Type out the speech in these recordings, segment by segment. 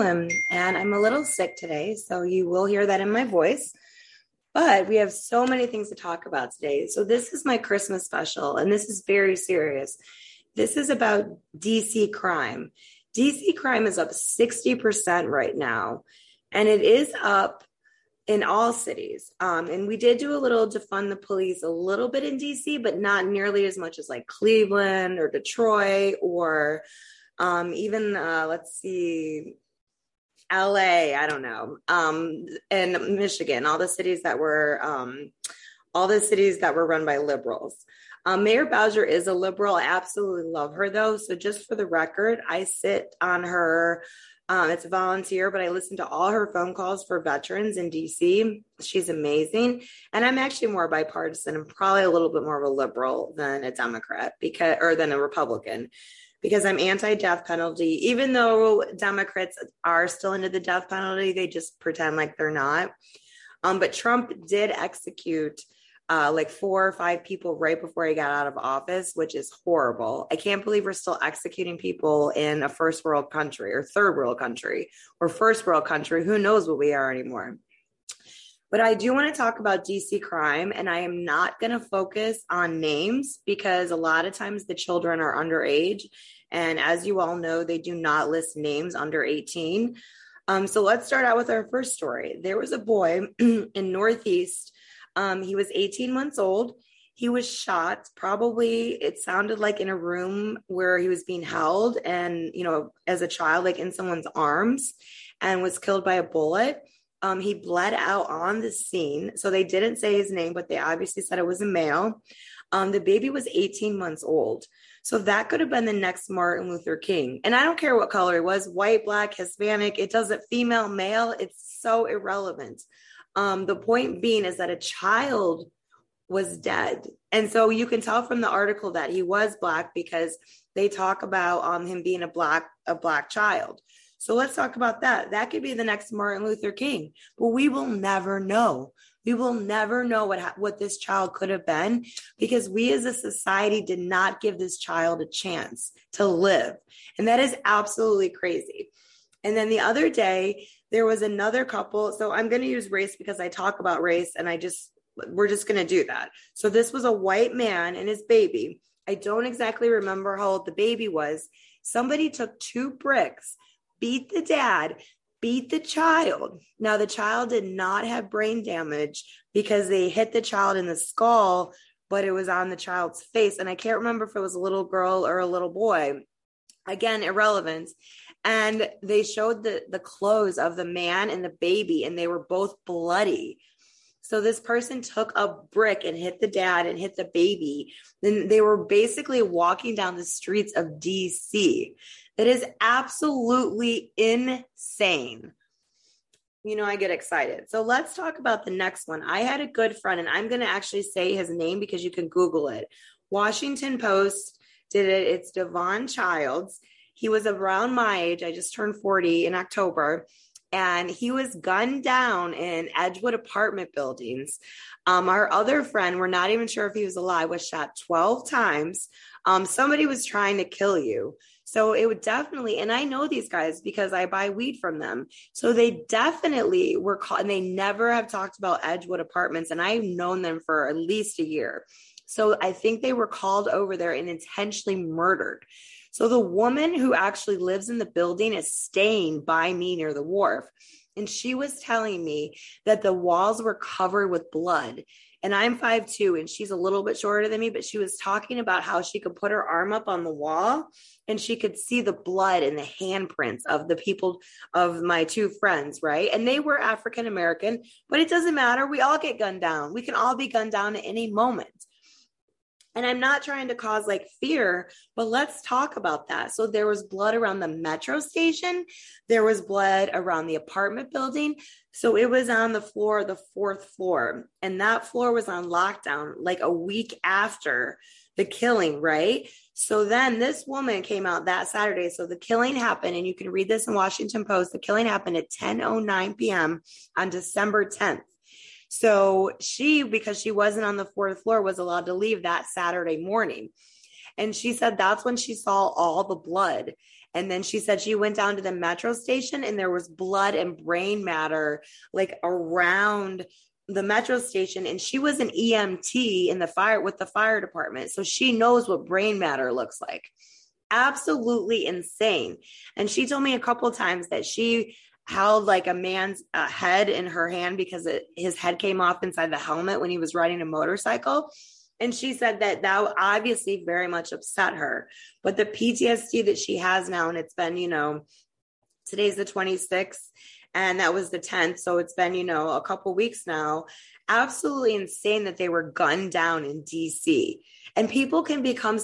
And I'm a little sick today, so you will hear that in my voice. But we have so many things to talk about today. So, this is my Christmas special, and this is very serious. This is about DC crime. DC crime is up 60% right now, and it is up in all cities. Um, and we did do a little to fund the police a little bit in DC, but not nearly as much as like Cleveland or Detroit or um, even, uh, let's see, LA, I don't know, um, and Michigan, all the cities that were, um, all the cities that were run by liberals. Um, Mayor Bowser is a liberal. I absolutely love her though. So just for the record, I sit on her um, it's a volunteer, but I listen to all her phone calls for veterans in DC. She's amazing. And I'm actually more bipartisan and probably a little bit more of a liberal than a Democrat because, or than a Republican because I'm anti death penalty. Even though Democrats are still into the death penalty, they just pretend like they're not. Um, but Trump did execute uh, like four or five people right before he got out of office, which is horrible. I can't believe we're still executing people in a first world country or third world country or first world country. Who knows what we are anymore? But I do want to talk about DC crime, and I am not going to focus on names because a lot of times the children are underage. And as you all know, they do not list names under 18. Um, so let's start out with our first story. There was a boy in Northeast um, he was 18 months old. He was shot, probably, it sounded like in a room where he was being held and, you know, as a child, like in someone's arms, and was killed by a bullet. Um, he bled out on the scene. So they didn't say his name, but they obviously said it was a male. Um, the baby was 18 months old. So that could have been the next Martin Luther King. And I don't care what color it was white, black, Hispanic, it doesn't female, male. It's so irrelevant. Um, the point being is that a child was dead. And so you can tell from the article that he was black because they talk about um, him being a black a black child. So let's talk about that. That could be the next Martin Luther King, but we will never know. We will never know what what this child could have been because we as a society did not give this child a chance to live. And that is absolutely crazy. And then the other day, there was another couple. So I'm going to use race because I talk about race and I just, we're just going to do that. So this was a white man and his baby. I don't exactly remember how old the baby was. Somebody took two bricks, beat the dad, beat the child. Now, the child did not have brain damage because they hit the child in the skull, but it was on the child's face. And I can't remember if it was a little girl or a little boy. Again, irrelevant and they showed the the clothes of the man and the baby and they were both bloody so this person took a brick and hit the dad and hit the baby then they were basically walking down the streets of dc that is absolutely insane you know, I get excited. So let's talk about the next one. I had a good friend, and I'm going to actually say his name because you can Google it. Washington Post did it. It's Davon Childs. He was around my age. I just turned 40 in October. And he was gunned down in Edgewood apartment buildings. Um, our other friend, we're not even sure if he was alive, was shot 12 times. Um, somebody was trying to kill you. So it would definitely, and I know these guys because I buy weed from them. So they definitely were caught, and they never have talked about Edgewood apartments. And I've known them for at least a year. So I think they were called over there and intentionally murdered. So the woman who actually lives in the building is staying by me near the wharf. And she was telling me that the walls were covered with blood. And I'm five two, and she's a little bit shorter than me, but she was talking about how she could put her arm up on the wall and she could see the blood and the handprints of the people of my two friends, right? And they were African American, but it doesn't matter. We all get gunned down. We can all be gunned down at any moment. And I'm not trying to cause like fear, but let's talk about that. So there was blood around the metro station, there was blood around the apartment building. So it was on the floor, the fourth floor, and that floor was on lockdown like a week after the killing, right? So then this woman came out that Saturday. So the killing happened, and you can read this in Washington Post. The killing happened at 10:09 p.m. on December 10th. So she, because she wasn't on the fourth floor, was allowed to leave that Saturday morning. And she said that's when she saw all the blood. And then she said she went down to the metro station and there was blood and brain matter like around the metro station and she was an EMT in the fire with the fire department. So she knows what brain matter looks like. Absolutely insane. And she told me a couple times that she held like a man's uh, head in her hand because it, his head came off inside the helmet when he was riding a motorcycle. And she said that that obviously very much upset her. But the PTSD that she has now, and it's been, you know, today's the 26th and that was the 10th so it's been you know a couple weeks now absolutely insane that they were gunned down in dc and people can become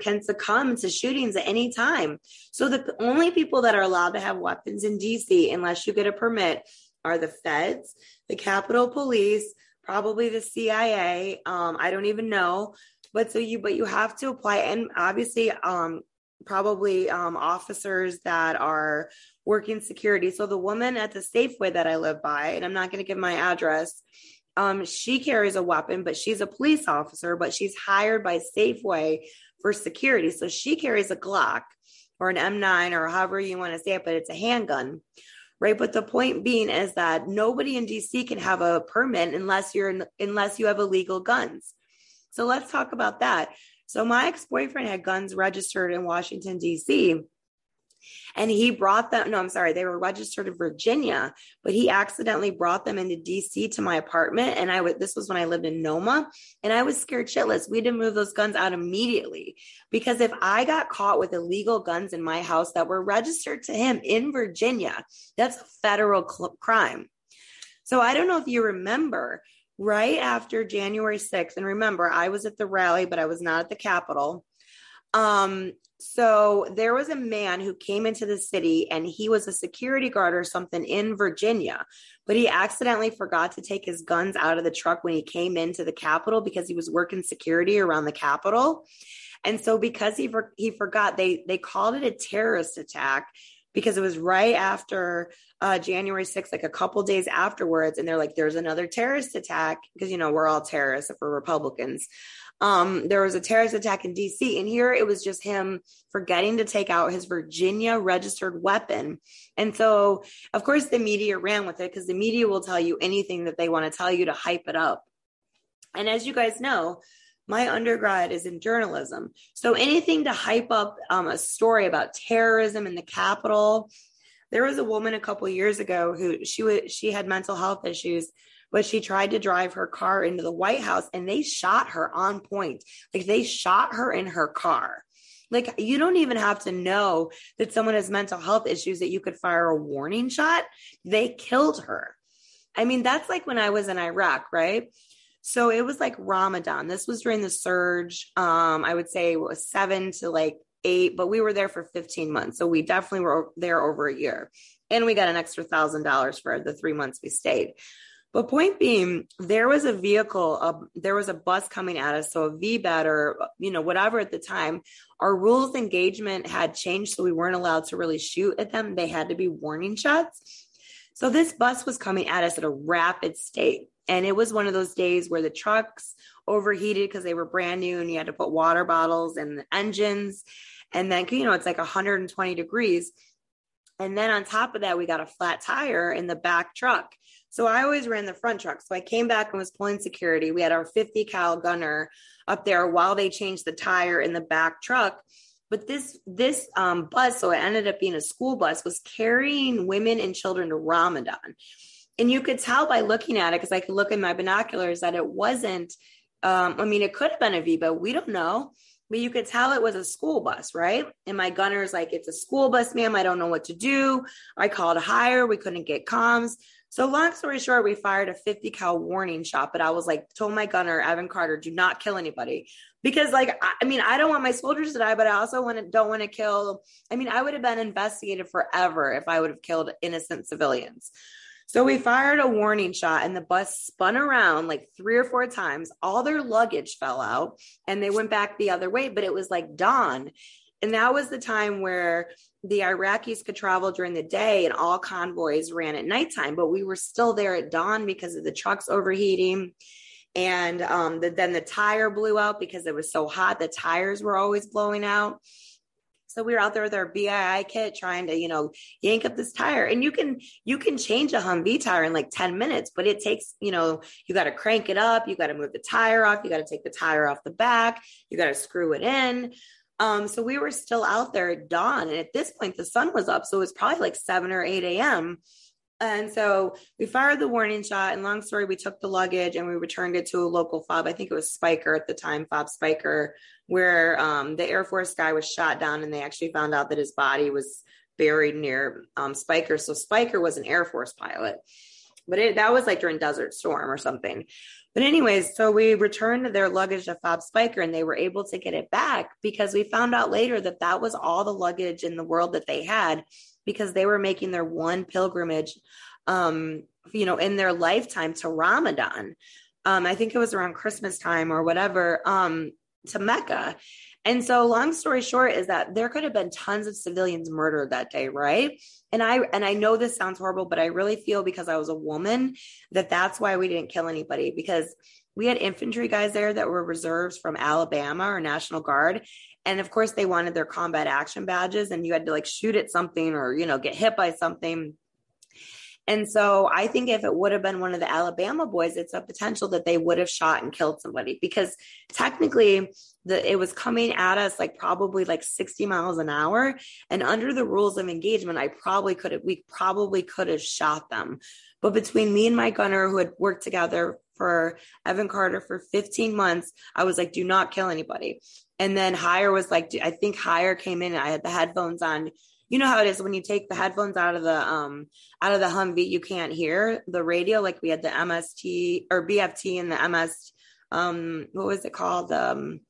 can succumb to shootings at any time. So the only people that are allowed to have weapons in dc unless you get a permit are the feds the capitol police probably the cia um, i don't even know. But so you but you have to apply and obviously um probably um, officers that are working security. So the woman at the Safeway that I live by, and I'm not going to give my address, um, she carries a weapon, but she's a police officer, but she's hired by Safeway for security. So she carries a Glock or an M9 or however you want to say it, but it's a handgun. Right. But the point being is that nobody in DC can have a permit unless you're in, unless you have illegal guns. So let's talk about that. So my ex-boyfriend had guns registered in Washington, D.C. And he brought them, no, I'm sorry, they were registered in Virginia, but he accidentally brought them into DC to my apartment. And I would, this was when I lived in Noma, and I was scared shitless. We didn't move those guns out immediately because if I got caught with illegal guns in my house that were registered to him in Virginia, that's a federal cl- crime. So I don't know if you remember, right after January 6th, and remember, I was at the rally, but I was not at the Capitol. Um, so there was a man who came into the city and he was a security guard or something in Virginia, but he accidentally forgot to take his guns out of the truck when he came into the Capitol because he was working security around the Capitol. And so because he for, he forgot, they they called it a terrorist attack because it was right after uh, January 6th, like a couple days afterwards. And they're like, there's another terrorist attack because, you know, we're all terrorists if we're Republicans. Um, there was a terrorist attack in DC, and here it was just him forgetting to take out his Virginia registered weapon. And so, of course, the media ran with it because the media will tell you anything that they want to tell you to hype it up. And as you guys know, my undergrad is in journalism. So anything to hype up um, a story about terrorism in the Capitol. There was a woman a couple years ago who she was she had mental health issues, but she tried to drive her car into the White House and they shot her on point. Like they shot her in her car. Like you don't even have to know that someone has mental health issues that you could fire a warning shot. They killed her. I mean, that's like when I was in Iraq, right? So it was like Ramadan. This was during the surge. Um, I would say it was seven to like eight, but we were there for 15 months. So we definitely were there over a year. And we got an extra thousand dollars for the three months we stayed. But point being, there was a vehicle, there was a bus coming at us. So a VBIED or, you know, whatever at the time, our rules engagement had changed. So we weren't allowed to really shoot at them. They had to be warning shots. So this bus was coming at us at a rapid state. And it was one of those days where the trucks overheated because they were brand new and you had to put water bottles in the engines. And then, you know, it's like 120 degrees. And then on top of that, we got a flat tire in the back truck. So I always ran the front truck. So I came back and was pulling security. We had our 50 cal gunner up there while they changed the tire in the back truck. But this this um, bus, so it ended up being a school bus, was carrying women and children to Ramadan and you could tell by looking at it because I could look in my binoculars that it wasn't. Um, I mean, it could have been a V, but we don't know. But you could tell it was a school bus, right? And my gunner's like, "It's a school bus, ma'am. I don't know what to do." I called higher. We couldn't get comms. So long story short, we fired a 50 cal warning shot. But I was like, told my gunner, Evan Carter, do not kill anybody because, like, I mean, I don't want my soldiers to die, but I also want to don't want to kill. I mean, I would have been investigated forever if I would have killed innocent civilians. So we fired a warning shot and the bus spun around like three or four times. All their luggage fell out and they went back the other way, but it was like dawn. And that was the time where the Iraqis could travel during the day and all convoys ran at nighttime, but we were still there at dawn because of the trucks overheating. And um, the, then the tire blew out because it was so hot. The tires were always blowing out. So we were out there with our BII kit trying to, you know, yank up this tire. And you can you can change a Humvee tire in like 10 minutes, but it takes, you know, you got to crank it up, you got to move the tire off, you got to take the tire off the back, you got to screw it in. Um, so we were still out there at dawn. And at this point, the sun was up. So it was probably like 7 or 8 a.m. And so we fired the warning shot. And long story, we took the luggage and we returned it to a local fob. I think it was Speicher at the time, Fob Speicher, where um, the Air Force guy was shot down and they actually found out that his body was buried near um, Speicher. So Speicher was an Air Force pilot, but it, that was like during Desert Storm or something. But anyways, so we returned their luggage to Fob Speicher and they were able to get it back because we found out later that that was all the luggage in the world that they had because they were making their one pilgrimage, um, you know, in their lifetime to Ramadan. Um, I think it was around Christmas time or whatever, um, to Mecca. And so long story short is that there could have been tons of civilians murdered that day, right? And I and I know this sounds horrible, but I really feel because I was a woman that that's why we didn't kill anybody because we had infantry guys there that were reserves from Alabama or National Guard and of course they wanted their combat action badges and you had to like shoot at something or you know get hit by something and so I think if it would have been one of the Alabama boys, it's a potential that they would have shot and killed somebody because technically the it was coming at us like probably like 60 miles an hour. And under the rules of engagement, I probably could have we probably could have shot them. But between me and my gunner who had worked together for Evan Carter for 15 months, I was like, do not kill anybody. And then Higher was like, I think Higher came in. And I had the headphones on. You know how it is when you take the headphones out of the um out of the Humvee, you can't hear the radio. Like we had the MST or BFT and the MS. Um, what was it called? Um,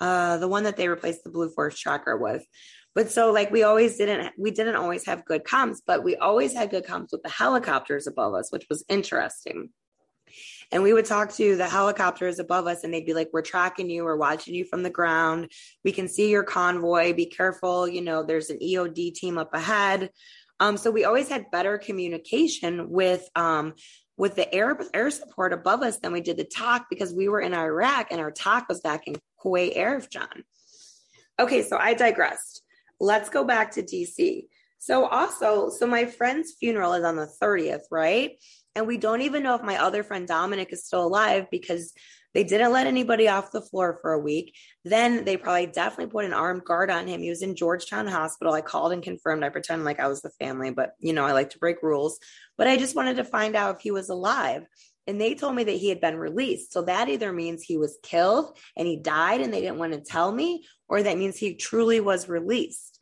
uh, the one that they replaced the Blue Force tracker with. But so like we always didn't we didn't always have good comms, but we always had good comms with the helicopters above us, which was interesting. And we would TOC to the helicopters above us, and they'd be like, We're tracking you, we're watching you from the ground. We can see your convoy. Be careful. You know, there's an EOD team up ahead. Um, so we always had better communication with um, with the air air support above us than we did the TOC because we were in Iraq and our talk was back in Kuwait Arifjan. Okay, so I digressed. Let's go back to DC. So also, so my friend's funeral is on the 30th, right? And we don't even know if my other friend Dominic is still alive because they didn't let anybody off the floor for a week. Then they probably definitely put an armed guard on him. He was in Georgetown Hospital. I called and confirmed. I pretend like I was the family, but you know, I like to break rules. But I just wanted to find out if he was alive. And they told me that he had been released. So that either means he was killed and he died and they didn't want to tell me, or that means he truly was released.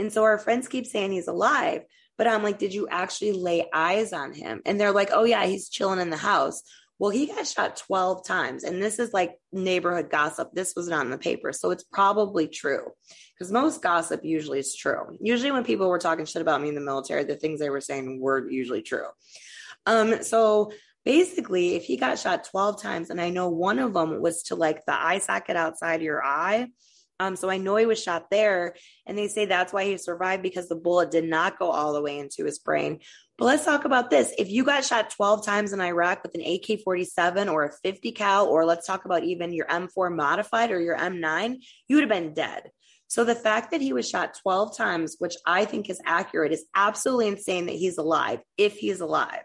And so our friends keep saying he's alive. But I'm like, did you actually lay eyes on him? And they're like, oh, yeah, he's chilling in the house. Well, he got shot 12 times. And this is like neighborhood gossip. This was not in the paper. So it's probably true because most gossip usually is true. Usually, when people were talking shit about me in the military, the things they were saying were usually true. Um, so basically, if he got shot 12 times, and I know one of them was to like the eye socket outside your eye, um, so I know he was shot there, and they say that's why he survived because the bullet did not go all the way into his brain. But let's talk about this. If you got shot 12 times in Iraq with an AK 47 or a 50 cal, or let's talk about even your M4 modified or your M9, you would have been dead. So the fact that he was shot 12 times, which I think is accurate, is absolutely insane that he's alive, if he's alive.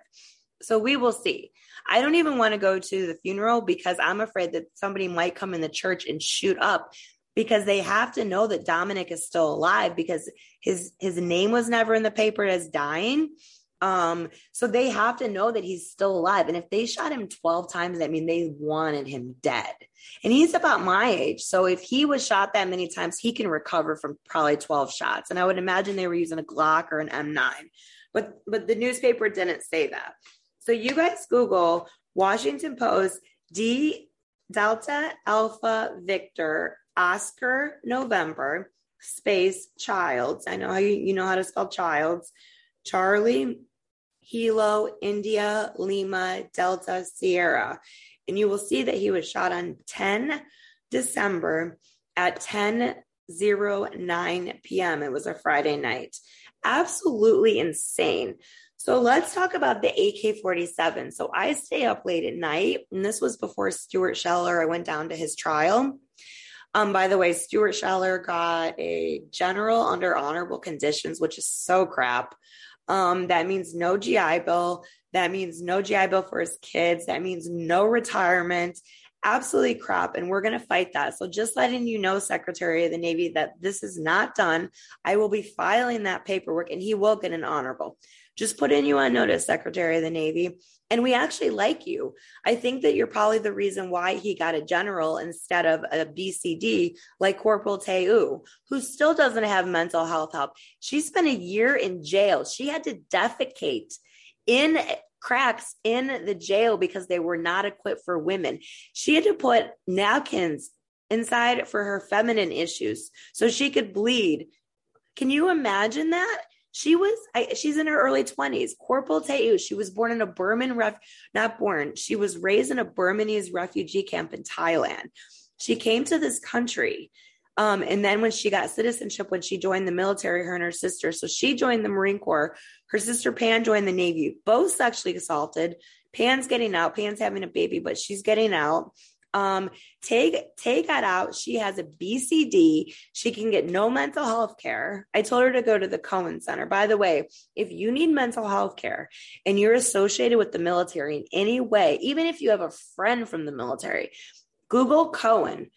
So we will see. I don't even want to go to the funeral because I'm afraid that somebody might come in the church and shoot up because they have to know that Dominic is still alive because his his name was never in the paper as dying. Um, so they have to know that he's still alive. And if they shot him 12 times, I mean they wanted him dead. And he's about my age. So if he was shot that many times, he can recover from probably 12 shots. And I would imagine they were using a Glock or an M9. But but the newspaper didn't say that. So you guys Google Washington Post D Delta Alpha Victor Oscar November space Childs. I know how you, you know how to spell Childs. Charlie, Hilo, India, Lima, Delta, Sierra. And you will see that he was shot on 10 December at 10 09 p.m. It was a Friday night. Absolutely insane. So let's talk about the AK 47. So I stay up late at night, and this was before Stuart Scheller. I went down to his trial. Um, by the way, Stuart Scheller got a general under honorable conditions, which is so crap. Um, that means no GI Bill. That means no GI Bill for his kids. That means no retirement. Absolutely crap. And we're going to fight that. So, just letting you know, Secretary of the Navy, that this is not done. I will be filing that paperwork and he will get an honorable. Just putting you on notice, Secretary of the Navy. And we actually like you. I think that you're probably the reason why he got a general instead of a BCD like Corporal Teu, who still doesn't have mental health help. She spent a year in jail. She had to defecate in cracks in the jail because they were not equipped for women. She had to put napkins inside for her feminine issues so she could bleed. Can you imagine that? She was, I, she's in her early 20s. Corporal Teu, she was born in a Burman, ref, not born, she was raised in a Burmese refugee camp in Thailand. She came to this country. Um, and then when she got citizenship, when she joined the military, her and her sister, so she joined the Marine Corps. Her sister Pan joined the Navy, both sexually assaulted. Pan's getting out. Pan's having a baby, but she's getting out. Um, take take that out. She has a BCD. She can get no mental health care. I told her to go to the Cohen Center. By the way, if you need mental health care and you're associated with the military in any way, even if you have a friend from the military, Google Cohen,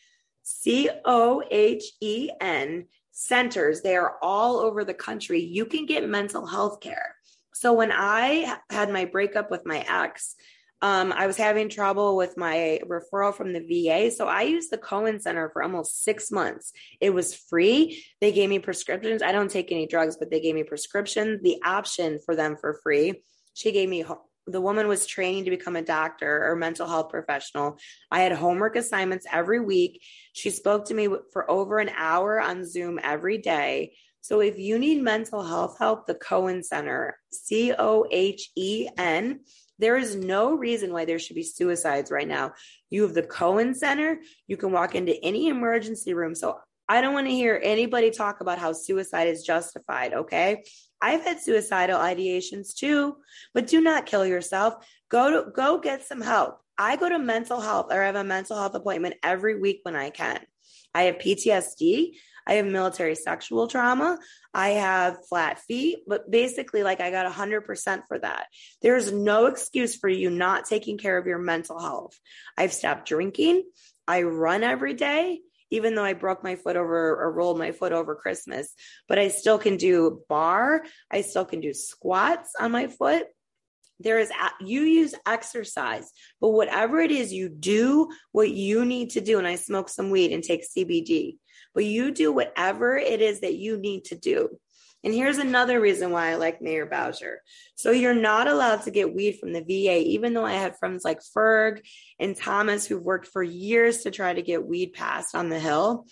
C O H E N centers. They are all over the country. You can get mental health care. So when I had my breakup with my ex, um, I was having trouble with my referral from the VA. So I used the Cohen Center for almost six months. It was free. They gave me prescriptions. I don't take any drugs, but they gave me prescriptions, the option for them for free. She gave me, the woman was training to become a doctor or mental health professional. I had homework assignments every week. She spoke to me for over an hour on Zoom every day. So if you need mental health help, the Cohen Center, C O H E N, there is no reason why there should be suicides right now. You have the Cohen Center. You can walk into any emergency room. So I don't want to hear anybody talk about how suicide is justified. Okay. I've had suicidal ideations too, but do not kill yourself. Go to go get some help. I go to mental health or have a mental health appointment every week when I can. I have PTSD. I have military sexual trauma. I have flat feet, but basically, like I got 100% for that. There's no excuse for you not taking care of your mental health. I've stopped drinking. I run every day, even though I broke my foot over or rolled my foot over Christmas, but I still can do bar. I still can do squats on my foot there is you use exercise but whatever it is you do what you need to do and i smoke some weed and take cbd but you do whatever it is that you need to do. And here's another reason why I like Mayor Bowser. So you're not allowed to get weed from the VA, even though I had friends like Ferg and Thomas who've worked for years to try to get weed passed on the Hill.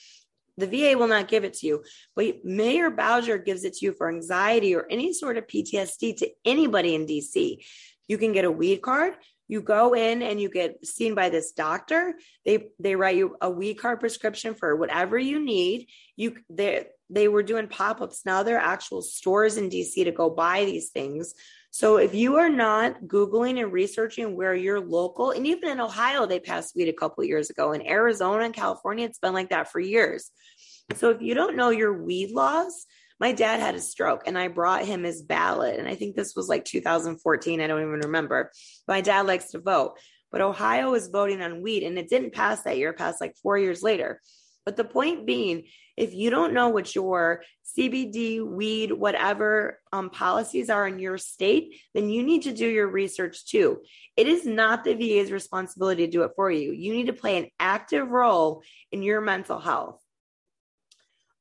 The VA will not give it to you, but Mayor Bowser gives it to you for anxiety or any sort of PTSD to anybody in DC. You can get a weed card you go in and you get seen by this doctor. They they write you a weed card prescription for whatever you need. You they they were doing pop-ups. Now there are actual stores in dc to go buy these things. So if you are not googling and researching where you're local and even in ohio they passed weed a couple years ago. In arizona and california it's been like that for years. So if you don't know your weed laws my dad had a stroke and I brought him his ballot. And I think this was like 2014. I don't even remember. My dad likes to vote, but Ohio was voting on weed and it didn't pass that year, it passed like four years later. But the point being, if you don't know what your CBD, weed, whatever um, policies are in your state, then you need to do your research too. It is not the VA's responsibility to do it for you. You need to play an active role in your mental health.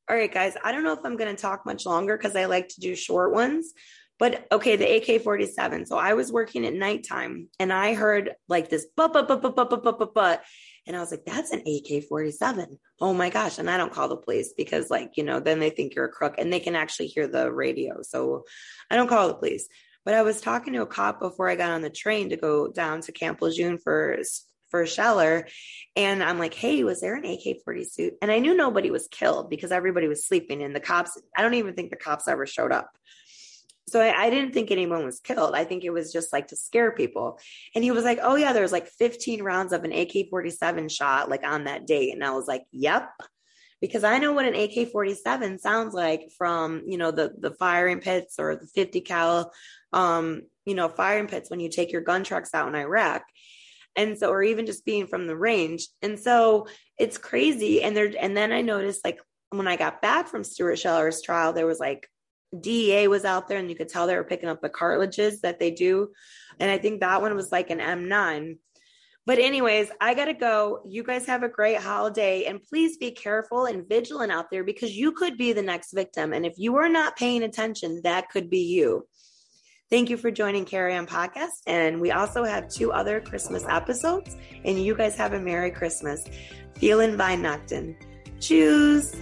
All right, guys, I don't know if I'm going to talk much longer because I like to do short ones. But okay, the AK 47. So I was working at nighttime and I heard like this but, but, but, but, but, but, but, but, but. And I was like, that's an AK 47. Oh my gosh. And I don't call the police because, like, you know, then they think you're a crook and they can actually hear the radio. So I don't call the police. But I was talking to a cop before I got on the train to go down to Camp Lejeune for for Scheller. And I'm like, hey, was there an AK 40 suit? And I knew nobody was killed because everybody was sleeping and the cops, I don't even think the cops ever showed up. So I, I, didn't think anyone was killed. I think it was just like to scare people. And he was like, Oh, yeah, there's like 15 rounds of an AK 47 shot like on that date. And I was like, Yep. Because I know what an AK 47 sounds like from, you know, the, the firing pits or the 50 cal, um, you know, firing pits when you take your gun trucks out in Iraq. And so, or even just being from the range. And so it's crazy. And there, and then I noticed like when I got back from Stuart Scheller's trial, there was like DEA was out there and you could tell they were picking up the cartilages that they do. And I think that one was like an M9. But, anyways, I got to go. You guys have a great holiday and please be careful and vigilant out there because you could be the next victim. And if you are not paying attention, that could be you. Thank you for joining Carry On Podcast. And we also have two other Christmas episodes. And you guys have a Merry Christmas. Vielen Weihnachten. Choose.